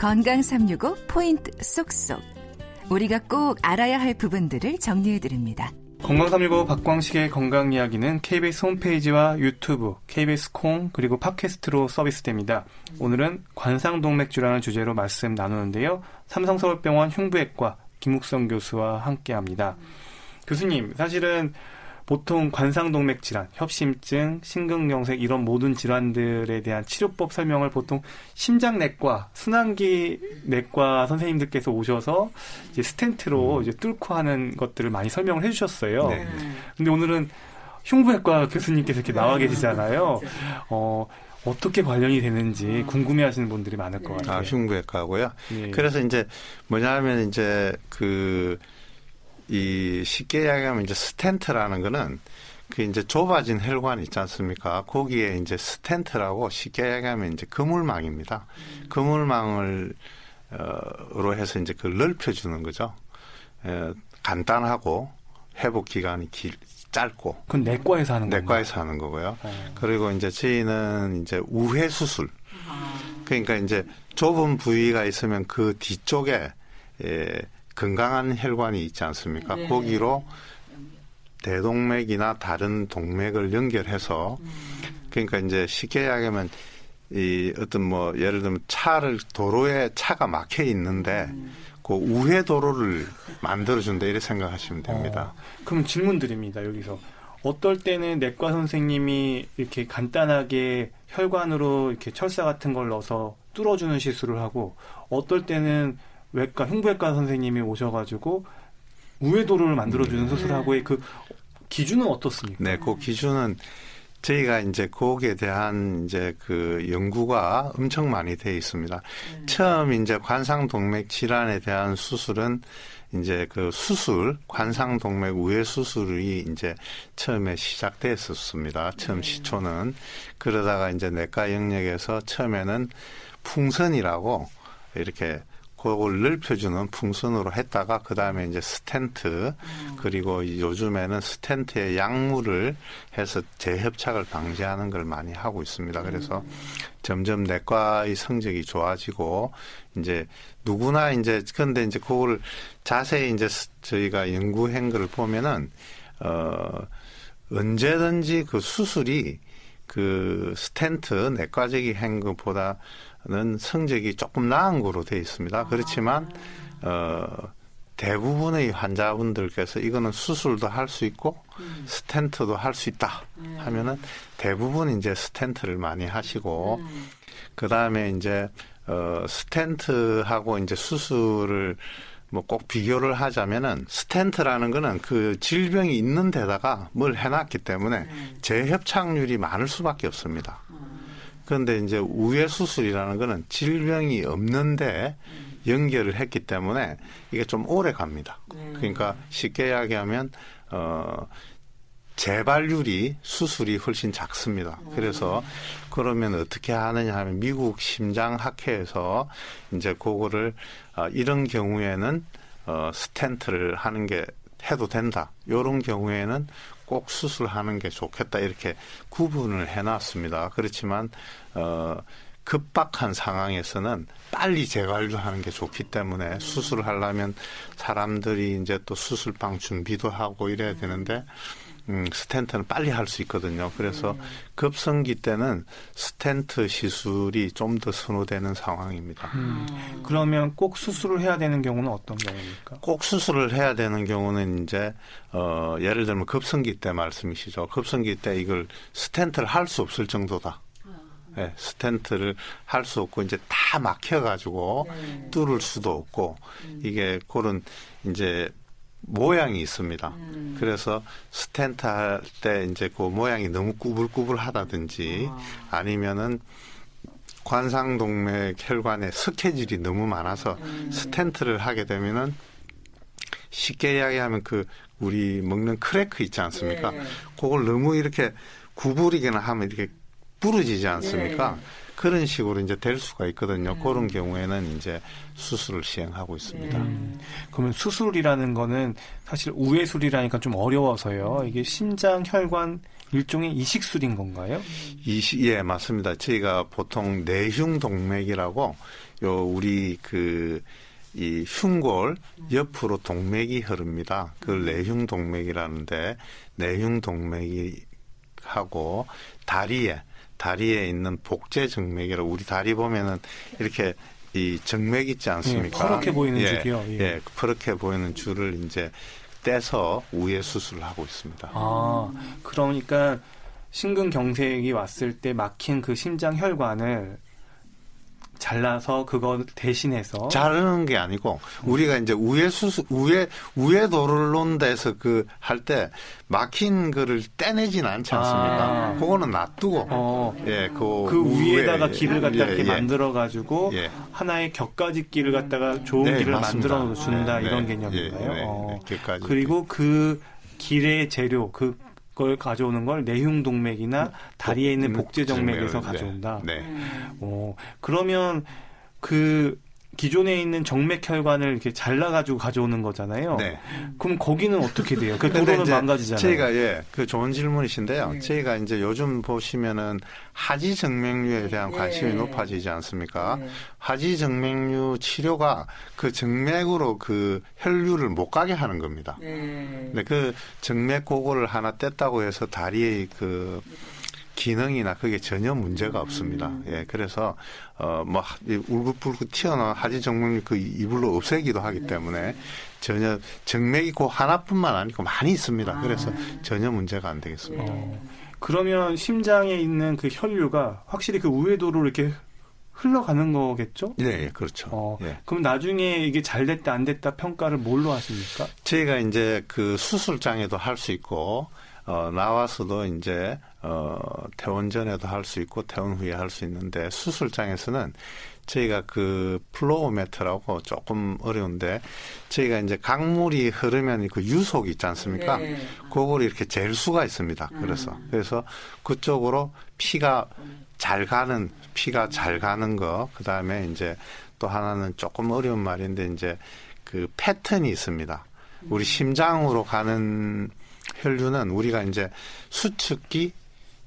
건강 365 포인트 쏙쏙. 우리가 꼭 알아야 할 부분들을 정리해 드립니다. 건강 365 박광식의 건강 이야기는 KBS 홈페이지와 유튜브, KBS 콩, 그리고 팟캐스트로 서비스됩니다. 오늘은 관상동맥주라는 주제로 말씀 나누는데요. 삼성서울병원 흉부외과 김욱성 교수와 함께 합니다. 교수님, 사실은 보통 관상동맥 질환, 협심증, 심근경색 이런 모든 질환들에 대한 치료법 설명을 보통 심장내과, 순환기 내과 선생님들께서 오셔서 이제 스텐트로 음. 이제 뚫고 하는 것들을 많이 설명을 해주셨어요. 네. 근데 오늘은 흉부외과 교수님께서 이렇게 나와 네. 계시잖아요. 어, 어떻게 관련이 되는지 아. 궁금해 하시는 분들이 많을 것 네. 같아요. 아, 흉부외과고요. 네. 그래서 이제 뭐냐면 이제 그 이 쉽게 이야기하면 이제 스텐트라는 거는 그 이제 좁아진 혈관 있지 않습니까? 거기에 이제 스텐트라고 쉽게 이야기하면 이제 그물망입니다. 음. 그물망을 어로 해서 이제 그 넓혀 주는 거죠. 에, 간단하고 회복 기간이 길, 짧고. 그건 내과에서 하는 거예요. 내과에서 하는 거고요. 어. 그리고 이제 저희는 이제 우회 수술. 아. 그러니까 이제 좁은 부위가 있으면 그 뒤쪽에 예, 건강한 혈관이 있지 않습니까? 네. 거기로 대동맥이나 다른 동맥을 연결해서 그러니까 이제 쉽게 이야기하면 이 어떤 뭐 예를 들면 차를 도로에 차가 막혀 있는데 음. 그 우회 도로를 만들어 준다 이렇게 생각하시면 됩니다. 어, 그럼 질문 드립니다 여기서 어떨 때는 내과 선생님이 이렇게 간단하게 혈관으로 이렇게 철사 같은 걸 넣어서 뚫어주는 시술을 하고 어떨 때는 외과 흉부외과 선생님이 오셔가지고 우회도를 만들어주는 네. 수술하고의 그 기준은 어떻습니까? 네, 그 기준은 저희가 이제 거기에 대한 이제 그 연구가 엄청 많이 돼 있습니다. 네. 처음 이제 관상동맥 질환에 대한 수술은 이제 그 수술, 관상동맥 우회 수술이 이제 처음에 시작됐었습니다. 처음 네. 시초는. 그러다가 이제 내과 영역에서 처음에는 풍선이라고 이렇게 그걸 넓혀주는 풍선으로 했다가 그 다음에 이제 스텐트 음. 그리고 요즘에는 스텐트에 약물을 해서 재협착을 방지하는 걸 많이 하고 있습니다. 그래서 음. 점점 내과의 성적이 좋아지고 이제 누구나 이제 근데 이제 그거를 자세히 이제 저희가 연구한 걸 보면은 어 언제든지 그 수술이 그 스텐트 내과적인 행것보다 는 성적이 조금 나은 거로 돼 있습니다. 그렇지만 어 대부분의 환자분들께서 이거는 수술도 할 수 있고 음. 스텐트도 할 수 있다 음. 하면은 대부분 이제 스텐트를 많이 하시고 음. 그 다음에 이제 어 스텐트하고 이제 수술을 뭐 꼭 비교를 하자면은 스텐트라는 거는 그 질병이 있는 데다가 뭘 해놨기 때문에 재협착률이 많을 수밖에 없습니다. 그런데 이제 우회 수술이라는 거는 질병이 없는데 연결을 했기 때문에 이게 좀 오래 갑니다. 네. 그러니까 쉽게 이야기하면 어 재발률이 수술이 훨씬 작습니다. 네. 그래서 그러면 어떻게 하느냐 하면 미국 심장학회에서 이제 그거를 어, 이런 경우에는 어, 스텐트를 하는 게 해도 된다. 이런 경우에는 꼭 수술하는 게 좋겠다 이렇게 구분을 해놨습니다. 그렇지만 어 급박한 상황에서는 빨리 재활하는 게 좋기 때문에 수술을 하려면 사람들이 이제 또 수술방 준비도 하고 이래야 되는데 음, 스텐트는 빨리 할 수 있거든요. 그래서 음. 급성기 때는 스텐트 시술이 좀 더 선호되는 상황입니다. 음. 그러면 꼭 수술을 해야 되는 경우는 어떤 경우입니까? 꼭 수술을 해야 되는 경우는 이제 어, 예를 들면 급성기 때 말씀이시죠. 급성기 때 이걸 스텐트를 할 수 없을 정도다. 네, 스텐트를 할 수 없고 이제 다 막혀가지고 네. 뚫을 수도 없고 음. 이게 그런 이제 모양이 있습니다. 음. 그래서 스텐트 할 때 이제 그 모양이 너무 꾸불꾸불하다든지 아. 아니면은 관상동맥 혈관에 석회질이 너무 많아서 음. 스텐트를 하게 되면은 쉽게 이야기하면 그 우리 먹는 크래커 있지 않습니까? 네. 그걸 너무 이렇게 구부리거나 하면 이렇게 부러지지 않습니까? 네. 그런 식으로 이제 될 수가 있거든요. 음. 그런 경우에는 이제 수술을 시행하고 있습니다. 음. 그러면 수술이라는 거는 사실 우회술이라니까 좀 어려워서요. 이게 심장 혈관 일종의 이식술인 건가요? 이식 예 맞습니다. 저희가 보통 내흉 동맥이라고 요 우리 그 이 흉골 옆으로 동맥이 흐릅니다. 그걸 내흉 동맥이라는데 내흉 동맥이 하고 다리에 다리에 있는 복제 정맥이라 우리 다리 보면은 이렇게 이 정맥 있지 않습니까? 예, 퍼렇게 보이는 예, 줄이요. 예. 예, 퍼렇게 보이는 줄을 이제 떼서 우회 수술을 하고 있습니다. 아, 그러니까 심근경색이 왔을 때 막힌 그 심장 혈관을 잘라서 그거 대신해서 자르는 게 아니고 우리가 이제 우회 수술 우회 우회 도를 놓은 데서 그 할 때 막힌 거를 떼내진 않지 않습니까? 아. 그거는 놔두고 어, 예, 그, 그 위에다가 우회, 길을 갖다 예, 이렇게 예. 만들어 가지고 예. 하나의 격가지 길을 갖다가 좋은 네, 길을 맞습니다. 만들어 준다 네, 이런 네, 개념인가요? 예, 네, 어. 네, 그리고 그 길의 재료 그 걸 가져오는 걸 내흉 동맥이나 다리에 있는 복제 정맥에서 정맥을, 가져온다. 네. 네. 어, 그러면 그 기존에 있는 정맥 혈관을 이렇게 잘라가지고 가져오는 거잖아요. 네. 그럼 거기는 어떻게 돼요? 그 도로는 망가지잖아요. 저희가 예, 그 좋은 질문이신데요. 네. 저희가 이제 요즘 보시면은 하지 정맥류에 대한 네. 관심이 네. 높아지지 않습니까? 네. 하지 정맥류 치료가 그 정맥으로 그 혈류를 못 가게 하는 겁니다. 네. 근데 그 정맥 고거를 하나 뗐다고 해서 다리의 그 기능이나 그게 전혀 문제가 없습니다. 예, 그래서 어뭐 울긋불긋 튀어나온 하지 정맥류 그 이불로 없애기도 하기 때문에 전혀 정맥이 그 하나뿐만 아니고 많이 있습니다. 그래서 전혀 문제가 안 되겠습니다. 어, 그러면 심장에 있는 그 혈류가 확실히 그 우회도로 이렇게 흘러가는 거겠죠? 네, 예, 그렇죠. 어, 예. 그럼 나중에 이게 잘 됐다 안 됐다 평가를 뭘로 하십니까? 저희가 이제 그 수술장에도 할 수 있고 어 나와서도 이제 어 퇴원 전에도 할 수 있고 퇴원 후에 할 수 있는데 수술장에서는 저희가 그 flow meter라고 조금 어려운데 저희가 이제 강물이 흐르면 그 유속 있지 않습니까? 네. 그걸 이렇게 잴 수가 있습니다. 그래서 그래서 그쪽으로 피가 잘 가는 피가 잘 가는 거 그다음에 이제 또 하나는 조금 어려운 말인데 이제 그 패턴이 있습니다. 우리 심장으로 가는 혈류는 우리가 이제 수축기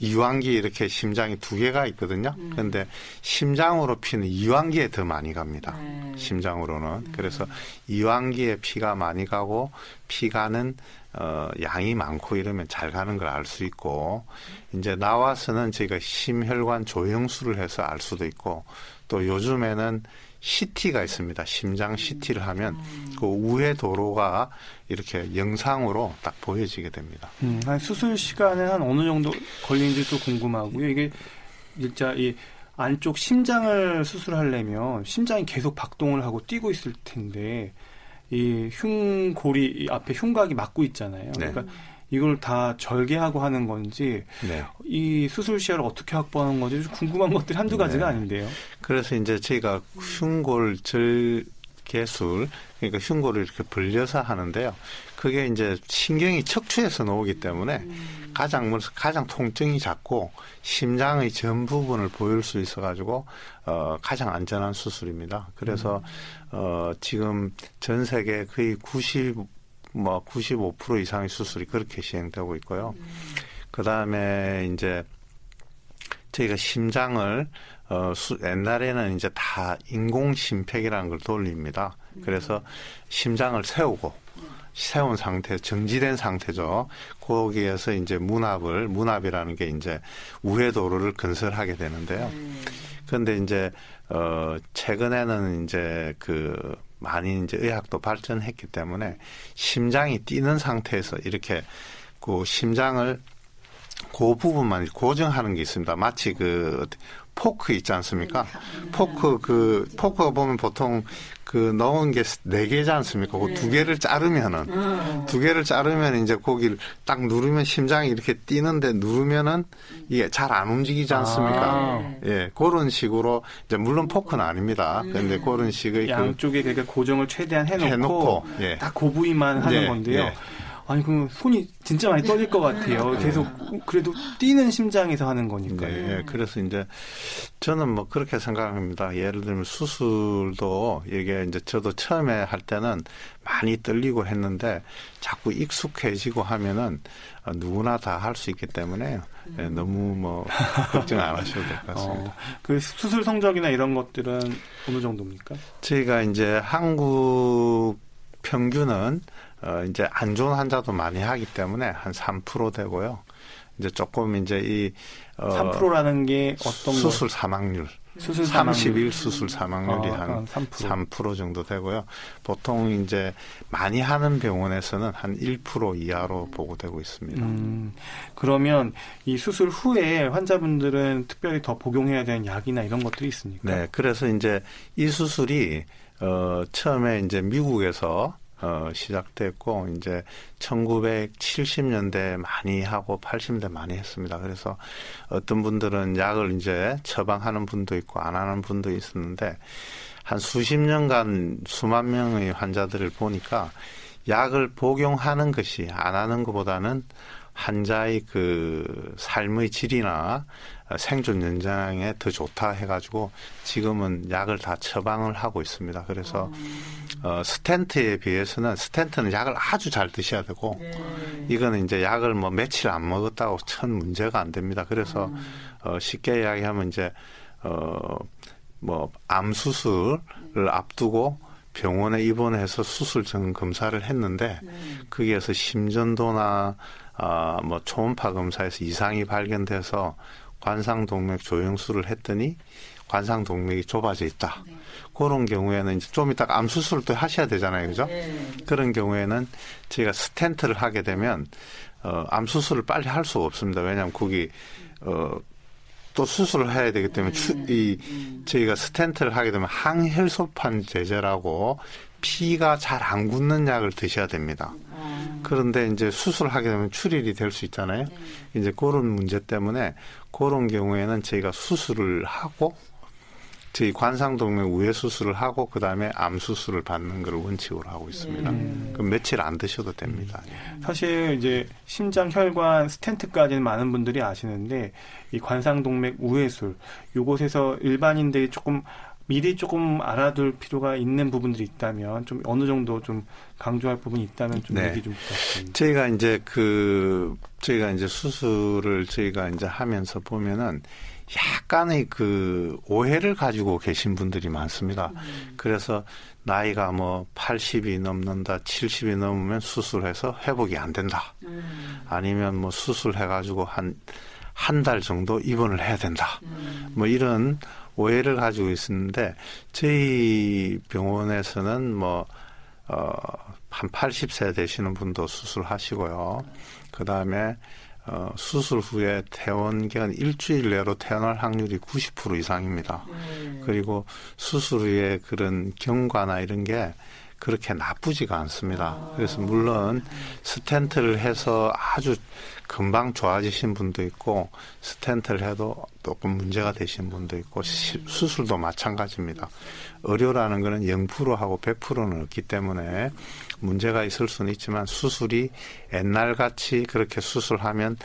이완기 이렇게 심장이 두 개가 있거든요. 그런데 심장으로 피는 이완기에 더 많이 갑니다. 네. 심장으로는. 그래서 이완기에 피가 많이 가고 피가는 어 양이 많고 이러면 잘 가는 걸 알 수 있고 이제 나와서는 저희가 심혈관 조영수를 해서 알 수도 있고 또 요즘에는 CT가 있습니다. 심장 CT를 하면 그 우회 도로가 이렇게 영상으로 딱 보여지게 됩니다. 음, 한 수술 시간은 한 어느 정도 걸리는지도 궁금하고요. 이게 진짜 이 안쪽 심장을 수술하려면 심장이 계속 박동을 하고 뛰고 있을 텐데 이 흉골이 이 앞에 흉곽이 막고 있잖아요. 네. 그러니까 이걸 다 절개하고 하는 건지 네. 이 수술 시야를 어떻게 확보하는 건지 좀 궁금한 것들이 한두 가지가 네. 아닌데요. 그래서 이제 저희가 흉골 절 개술 그러니까 흉골을 이렇게 벌려서 하는데요. 그게 이제 신경이 척추에서 나오기 때문에 가장 먼저 가장 통증이 작고 심장의 전 부분을 보일 수 있어 가지고 어 가장 안전한 수술입니다. 그래서 어 지금 전 세계 거의 90 뭐 95% 이상의 수술이 그렇게 시행되고 있고요. 그다음에 이제 저희가 심장을 어 수, 옛날에는 이제 다 인공 심폐기라는 걸 돌립니다. 그래서 심장을 세우고 세운 상태, 정지된 상태죠. 거기에서 이제 문합을 문합이라는 게 이제 우회도로를 건설하게 되는데요. 그런데 이제 어 최근에는 이제 그 많이 이제 의학도 발전했기 때문에 심장이 뛰는 상태에서 이렇게 그 심장을 그 부분만 고정하는 게 있습니다. 마치 그 포크 있지 않습니까? 포크 그 포크 보면 보통 그 넣은 게 네 개지 않습니까? 그두 개를 자르면은 두 개를 자르면 이제 거기를 딱 누르면 심장이 이렇게 뛰는데 누르면은 이게 잘 안 움직이지 않습니까? 아. 예, 그런 식으로 이제 물론 포크는 아닙니다. 그런데 그런 식의 그 양쪽에 그러니까 고정을 최대한 해놓고, 해놓고, 예. 딱그 부위만 하는 예, 건데요. 예. 아니 그럼 손이 진짜 많이 떨릴 것 같아요. 네. 계속 그래도 뛰는 심장에서 하는 거니까요. 네, 그래서 이제 저는 뭐 그렇게 생각합니다. 예를 들면 수술도 이게 이제 저도 처음에 할 때는 많이 떨리고 했는데 자꾸 익숙해지고 하면은 어, 누구나 다 할 수 있기 때문에 네, 너무 뭐 걱정 안 하셔도 될 것 같습니다. 어, 그 수술 성적이나 이런 것들은 어느 정도입니까? 저희가 이제 한국 평균은 어 이제 안 좋은 환자도 많이 하기 때문에 한 3% 되고요. 이제 조금 이제 이 어, 3%라는 게 어떤 수술 사망률 수술 30일 수술 사망률이 어, 한한 3%. 3% 정도 되고요. 보통 이제 많이 하는 병원에서는 한 1% 이하로 보고되고 있습니다. 음, 그러면 이 수술 후에 환자분들은 특별히 더 복용해야 되는 약이나 이런 것들이 있습니까? 네, 그래서 이제 이 수술이 어 처음에 이제 미국에서 어 시작됐고 이제 1970년대 많이 하고 80년대 많이 했습니다. 그래서 어떤 분들은 약을 이제 처방하는 분도 있고 안 하는 분도 있었는데 한 수십 년간 수만 명의 환자들을 보니까 약을 복용하는 것이 안 하는 것보다는 환자의 그 삶의 질이나 생존 연장에 더 좋다 해가지고 지금은 약을 다 처방을 하고 있습니다. 그래서 어, 스텐트에 비해서는 스텐트는 약을 아주 잘 드셔야 되고 이거는 이제 약을 뭐 며칠 안 먹었다고 천 문제가 안 됩니다. 그래서 어, 쉽게 이야기하면 이제 어뭐 암 수술을 앞두고 병원에 입원해서 수술 전 검사를 했는데 거기에서 심전도나 아, 뭐 초음파 검사에서 이상이 발견돼서 관상동맥 조영술을 했더니 관상동맥이 좁아져 있다. 그런 경우에는 이제 좀 이따 암 수술을 또 하셔야 되잖아요, 그죠? 그런 경우에는 저희가 스텐트를 하게 되면 어, 암 수술을 빨리 할 수가 없습니다. 왜냐하면 거기 어, 또 수술을 해야 되기 때문에 추, 이 저희가 스텐트를 하게 되면 항혈소판 제제라고 피가 잘 안 굳는 약을 드셔야 됩니다. 그런데 이제 수술을 하게 되면 출혈이 될 수 있잖아요. 이제 그런 문제 때문에 그런 경우에는 저희가 수술을 하고 저희 관상동맥 우회 수술을 하고 그 다음에 암 수술을 받는 걸 원칙으로 하고 있습니다. 그럼 며칠 안 드셔도 됩니다. 예. 사실 이제 심장 혈관 스텐트까지는 많은 분들이 아시는데 이 관상동맥 우회술 요곳에서 일반인들이 조금 미리 조금 알아둘 필요가 있는 부분들이 있다면 좀 어느 정도 좀 강조할 부분이 있다면 좀 네. 얘기 좀 부탁드립니다. 저희가 이제 그 저희가 이제 수술을 저희가 이제 하면서 보면은 약간의 그 오해를 가지고 계신 분들이 많습니다. 그래서 나이가 뭐 80이 넘는다, 70이 넘으면 수술해서 회복이 안 된다. 아니면 뭐 수술해가지고 한, 한 달 정도 입원을 해야 된다. 뭐 이런 오해를 가지고 있었는데 저희 병원에서는 뭐, 어, 한 80세 되시는 분도 수술하시고요. 그 다음에 어, 수술 후에 퇴원 기간 일주일 내로 퇴원할 확률이 90% 이상입니다. 그리고 수술 후에 그런 경과나 이런 게 그렇게 나쁘지가 않습니다. 그래서 물론 스텐트를 해서 아주 금방 좋아지신 분도 있고 스텐트를 해도 조금 문제가 되신 분도 있고 시- 수술도 마찬가지입니다. 의료라는 거는 0%하고 100%는 없기 때문에 문제가 있을 수는 있지만 수술이 옛날 같이 그렇게 수술하면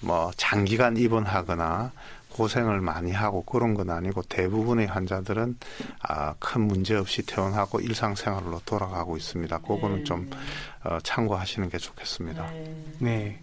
뭐 장기간 입원하거나 고생을 많이 하고 그런 건 아니고 대부분의 환자들은 아, 큰 문제 없이 퇴원하고 일상생활로 돌아가고 있습니다. 그거는 좀 어, 참고하시는 게 좋겠습니다. 네.